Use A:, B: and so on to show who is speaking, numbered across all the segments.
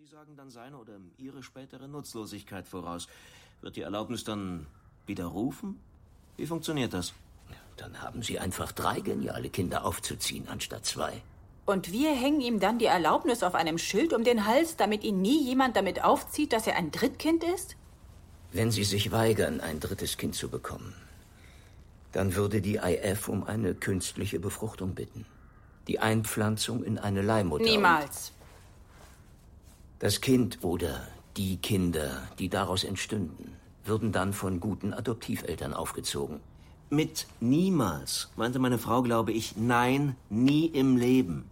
A: Sie sagen dann seine oder Ihre spätere Nutzlosigkeit voraus. Wird die Erlaubnis dann widerrufen? Wie funktioniert das?
B: Dann haben Sie einfach drei geniale Kinder aufzuziehen anstatt zwei.
C: Und wir hängen ihm dann die Erlaubnis auf einem Schild um den Hals, damit ihn nie jemand damit aufzieht, dass er ein Drittkind ist?
B: Wenn Sie sich weigern, ein drittes Kind zu bekommen, dann würde die IF um eine künstliche Befruchtung bitten. Die Einpflanzung in eine Leihmutter.
C: Niemals.
B: Das Kind oder die Kinder, die daraus entstünden, würden dann von guten Adoptiveltern aufgezogen.
A: Mit niemals meinte meine Frau, glaube ich, nein, nie im Leben.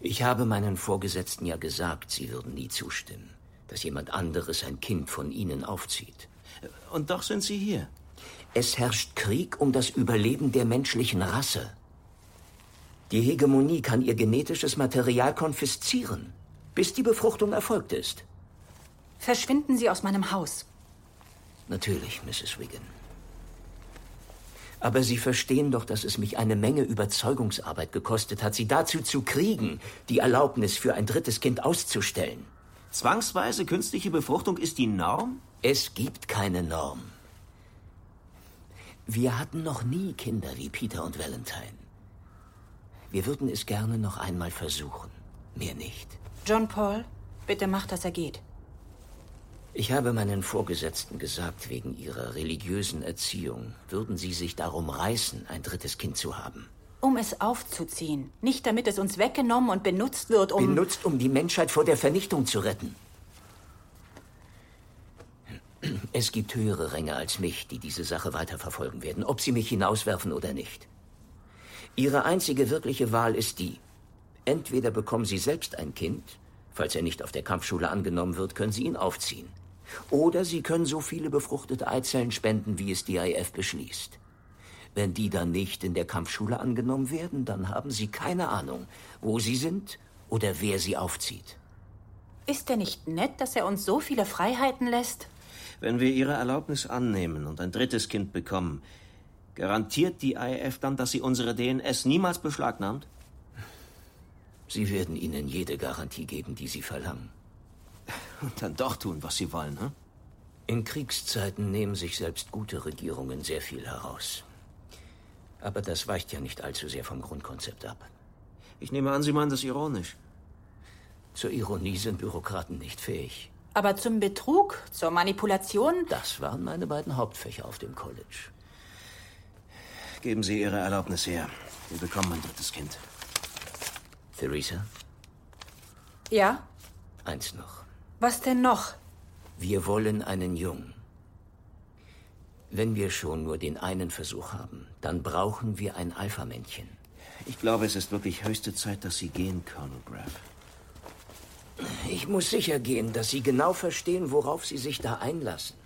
B: Ich habe meinen Vorgesetzten ja gesagt, sie würden nie zustimmen, dass jemand anderes ein Kind von ihnen aufzieht.
A: Und doch sind Sie hier.
B: Es herrscht Krieg um das Überleben der menschlichen Rasse. Die Hegemonie kann ihr genetisches Material konfiszieren, bis die Befruchtung erfolgt ist.
C: Verschwinden Sie aus meinem Haus.
B: Natürlich, Mrs. Wiggin. Aber Sie verstehen doch, dass es mich eine Menge Überzeugungsarbeit gekostet hat, Sie dazu zu kriegen, die Erlaubnis für ein drittes Kind auszustellen.
A: Zwangsweise künstliche Befruchtung ist die Norm?
B: Es gibt keine Norm. Wir hatten noch nie Kinder wie Peter und Valentine. Wir würden es gerne noch einmal versuchen. Mehr nicht.
C: John Paul, bitte mach, dass er geht.
B: Ich habe meinen Vorgesetzten gesagt, wegen ihrer religiösen Erziehung würden sie sich darum reißen, ein drittes Kind zu haben.
C: Um es aufzuziehen. Nicht damit es uns weggenommen und benutzt wird, um.
B: Benutzt, um die Menschheit vor der Vernichtung zu retten. Es gibt höhere Ränge als mich, die diese Sache weiterverfolgen werden, ob sie mich hinauswerfen oder nicht. Ihre einzige wirkliche Wahl ist die. Entweder bekommen Sie selbst ein Kind, falls er nicht auf der Kampfschule angenommen wird, können Sie ihn aufziehen. Oder Sie können so viele befruchtete Eizellen spenden, wie es die IF beschließt. Wenn die dann nicht in der Kampfschule angenommen werden, dann haben Sie keine Ahnung, wo sie sind oder wer sie aufzieht.
C: Ist er nicht nett, dass er uns so viele Freiheiten lässt?
A: Wenn wir Ihre Erlaubnis annehmen und ein drittes Kind bekommen, garantiert die IF dann, dass sie unsere DNS niemals beschlagnahmt?
B: Sie werden Ihnen jede Garantie geben, die Sie verlangen.
A: Und dann doch tun, was Sie wollen, hm?
B: In Kriegszeiten nehmen sich selbst gute Regierungen sehr viel heraus. Aber das weicht ja nicht allzu sehr vom Grundkonzept ab.
A: Ich nehme an, Sie meinen das ironisch.
B: Zur Ironie sind Bürokraten nicht fähig.
C: Aber zum Betrug, zur Manipulation?
B: Das waren meine beiden Hauptfächer auf dem College.
A: Geben Sie Ihre Erlaubnis her. Wir bekommen ein drittes Kind.
B: Theresa,
C: Ja?
B: eins noch.
C: Was denn noch?
B: Wir wollen einen Jungen. Wenn wir schon nur den einen Versuch haben, dann brauchen wir ein Alpha-Männchen.
A: Ich glaube, es ist wirklich höchste Zeit, dass Sie gehen, Colonel Graff.
B: Ich muss sicher gehen, dass Sie genau verstehen, worauf Sie sich da einlassen.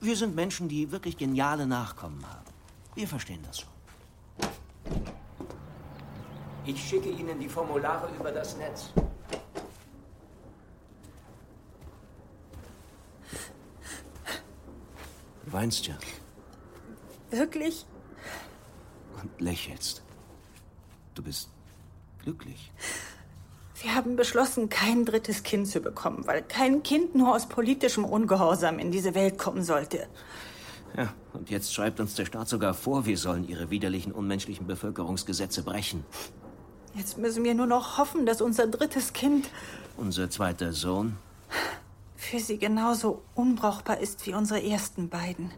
A: Wir sind Menschen, die wirklich geniale Nachkommen haben. Wir verstehen das schon.
B: Ich schicke Ihnen die Formulare über das Netz.
A: Du weinst ja
C: Wirklich?
A: und lächelst. Du bist glücklich.
C: Wir haben beschlossen, kein drittes Kind zu bekommen, weil kein Kind nur aus politischem Ungehorsam in diese Welt kommen sollte.
A: Ja, und jetzt schreibt uns der Staat sogar vor, wir sollen ihre widerlichen, unmenschlichen Bevölkerungsgesetze brechen.
C: Jetzt müssen wir nur noch hoffen, dass unser drittes Kind
A: Unser zweiter Sohn
C: für sie genauso unbrauchbar ist wie unsere ersten beiden.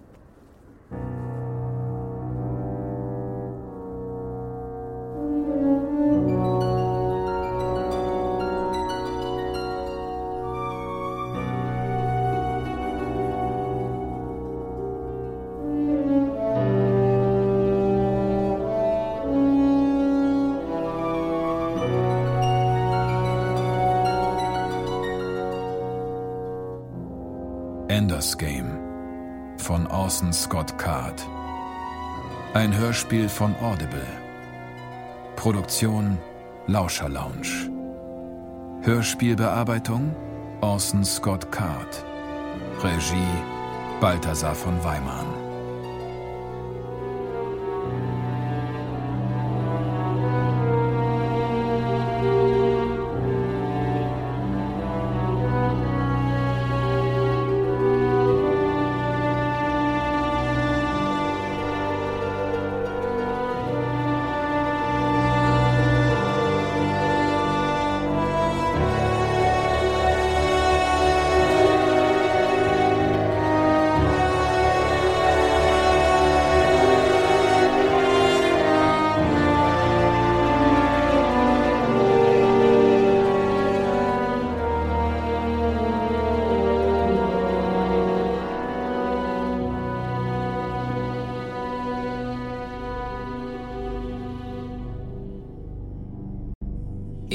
D: Ender's Game von Orson Scott Card. Ein Hörspiel von Audible. Produktion Lauscher Lounge. Hörspielbearbeitung Orson Scott Card. Regie Balthasar von Weimann.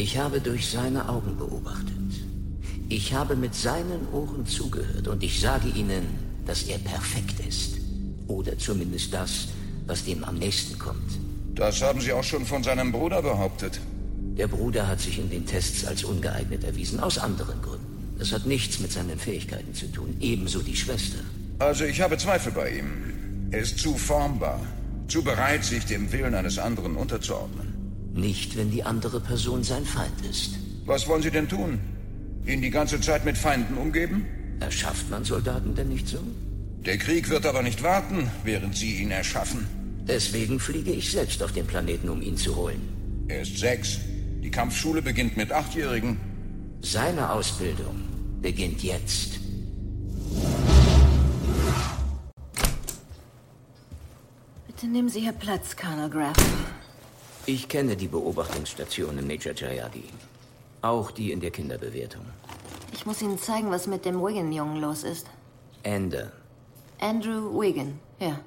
B: Ich habe durch seine Augen beobachtet. Ich habe mit seinen Ohren zugehört und ich sage Ihnen, dass er perfekt ist. Oder zumindest das, was dem am nächsten kommt.
E: Das haben Sie auch schon von seinem Bruder behauptet.
B: Der Bruder hat sich in den Tests als ungeeignet erwiesen, aus anderen Gründen. Das hat nichts mit seinen Fähigkeiten zu tun, ebenso die Schwester.
E: Also ich habe Zweifel bei ihm. Er ist zu formbar, zu bereit, sich dem Willen eines anderen unterzuordnen.
B: Nicht, wenn die andere Person sein Feind ist.
E: Was wollen Sie denn tun? Ihn die ganze Zeit mit Feinden umgeben?
B: Erschafft man Soldaten denn nicht so?
E: Der Krieg wird aber nicht warten, während Sie ihn erschaffen.
B: Deswegen fliege ich selbst auf den Planeten, um ihn zu holen.
E: Er ist sechs. Die Kampfschule beginnt mit Achtjährigen.
B: Seine Ausbildung beginnt jetzt.
F: Bitte nehmen Sie hier Platz, Colonel Graff.
B: Ich kenne die Beobachtungsstationen, Major Jayadi. Auch die in der Kinderbewertung.
F: Ich muss Ihnen zeigen, was mit dem Wigan-Jungen los ist.
B: Ende.
F: Andrew Wigan, ja.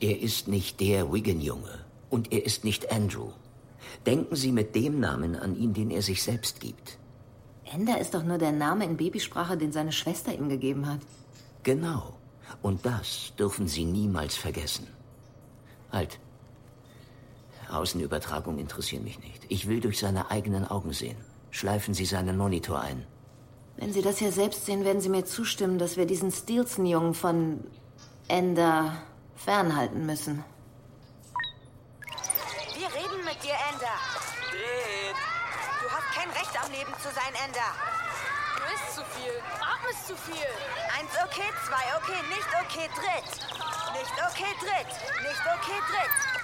B: Er ist nicht der Wigan-Junge. Und er ist nicht Andrew. Denken Sie mit dem Namen an ihn, den er sich selbst gibt.
F: Ender ist doch nur der Name in Babysprache, den seine Schwester ihm gegeben hat.
B: Genau. Und das dürfen Sie niemals vergessen. Halt. Außenübertragung interessieren mich nicht. Ich will durch seine eigenen Augen sehen. Schleifen Sie seinen Monitor ein.
F: Wenn Sie das hier selbst sehen, werden Sie mir zustimmen, dass wir diesen Stilson-Jungen von Ender fernhalten müssen.
G: Wir reden mit dir, Ender. Du hast kein Recht am Leben zu sein, Ender.
H: Du isst zu viel. Atmest zu viel.
G: Eins okay, zwei okay, nicht okay, dritt. Nicht okay, dritt. Nicht okay, dritt.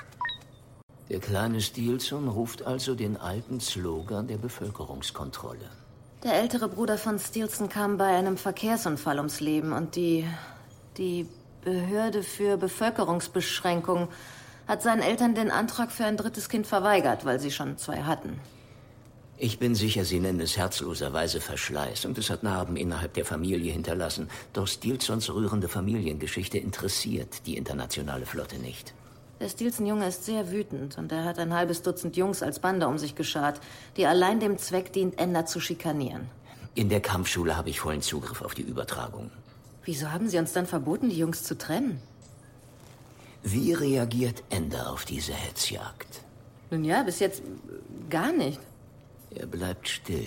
B: Der kleine Stilson ruft also den alten Slogan der Bevölkerungskontrolle.
F: Der ältere Bruder von Stilson kam bei einem Verkehrsunfall ums Leben und die. die Behörde für Bevölkerungsbeschränkung hat seinen Eltern den Antrag für ein drittes Kind verweigert, weil sie schon zwei hatten.
B: Ich bin sicher, Sie nennen es herzloserweise Verschleiß und es hat Narben innerhalb der Familie hinterlassen. Doch Stilsons rührende Familiengeschichte interessiert die internationale Flotte nicht.
F: Der Stilson-Junge ist sehr wütend und er hat ein halbes Dutzend Jungs als Bande um sich geschart, die allein dem Zweck dient, Ender zu schikanieren.
B: In der Kampfschule habe ich vollen Zugriff auf die Übertragung.
F: Wieso haben Sie uns dann verboten, die Jungs zu trennen?
B: Wie reagiert Ender auf diese Hetzjagd?
F: Nun ja, bis jetzt gar nicht.
B: Er bleibt still.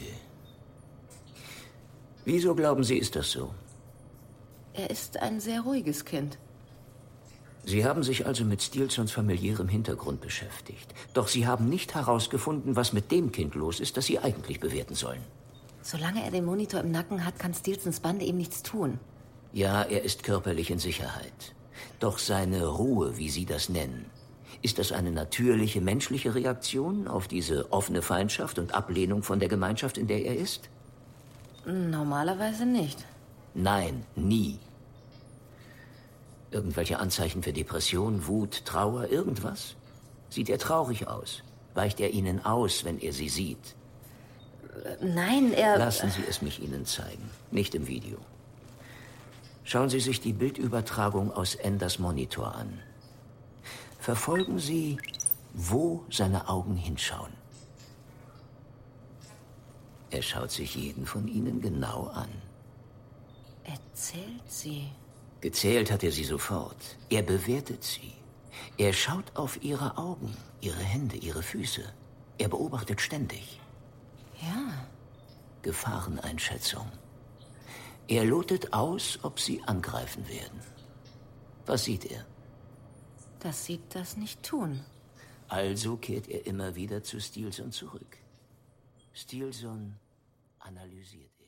B: Wieso glauben Sie, ist das so?
F: Er ist ein sehr ruhiges Kind.
B: Sie haben sich also mit Stilsons familiärem Hintergrund beschäftigt. Doch Sie haben nicht herausgefunden, was mit dem Kind los ist, das Sie eigentlich bewerten sollen.
F: Solange er den Monitor im Nacken hat, kann Stilsons Bande ihm nichts tun.
B: Ja, er ist körperlich in Sicherheit. Doch seine Ruhe, wie Sie das nennen, ist das eine natürliche menschliche Reaktion auf diese offene Feindschaft und Ablehnung von der Gemeinschaft, in der er ist?
F: Normalerweise nicht.
B: Nein, nie. Irgendwelche Anzeichen für Depression, Wut, Trauer, irgendwas? Sieht er traurig aus? Weicht er Ihnen aus, wenn er Sie sieht?
F: Nein, er.
B: Lassen Sie es mich Ihnen zeigen, nicht im Video. Schauen Sie sich die Bildübertragung aus Enders Monitor an. Verfolgen Sie, wo seine Augen hinschauen. Er schaut sich jeden von Ihnen genau an.
F: Erzählt sie.
B: Gezählt hat er sie sofort. Er bewertet sie. Er schaut auf ihre Augen, ihre Hände, ihre Füße. Er beobachtet ständig.
F: Ja.
B: Gefahreneinschätzung. Er lotet aus, ob sie angreifen werden. Was sieht er?
F: Dass sie das nicht tun.
B: Also kehrt er immer wieder zu Stilson zurück. Stilson analysiert.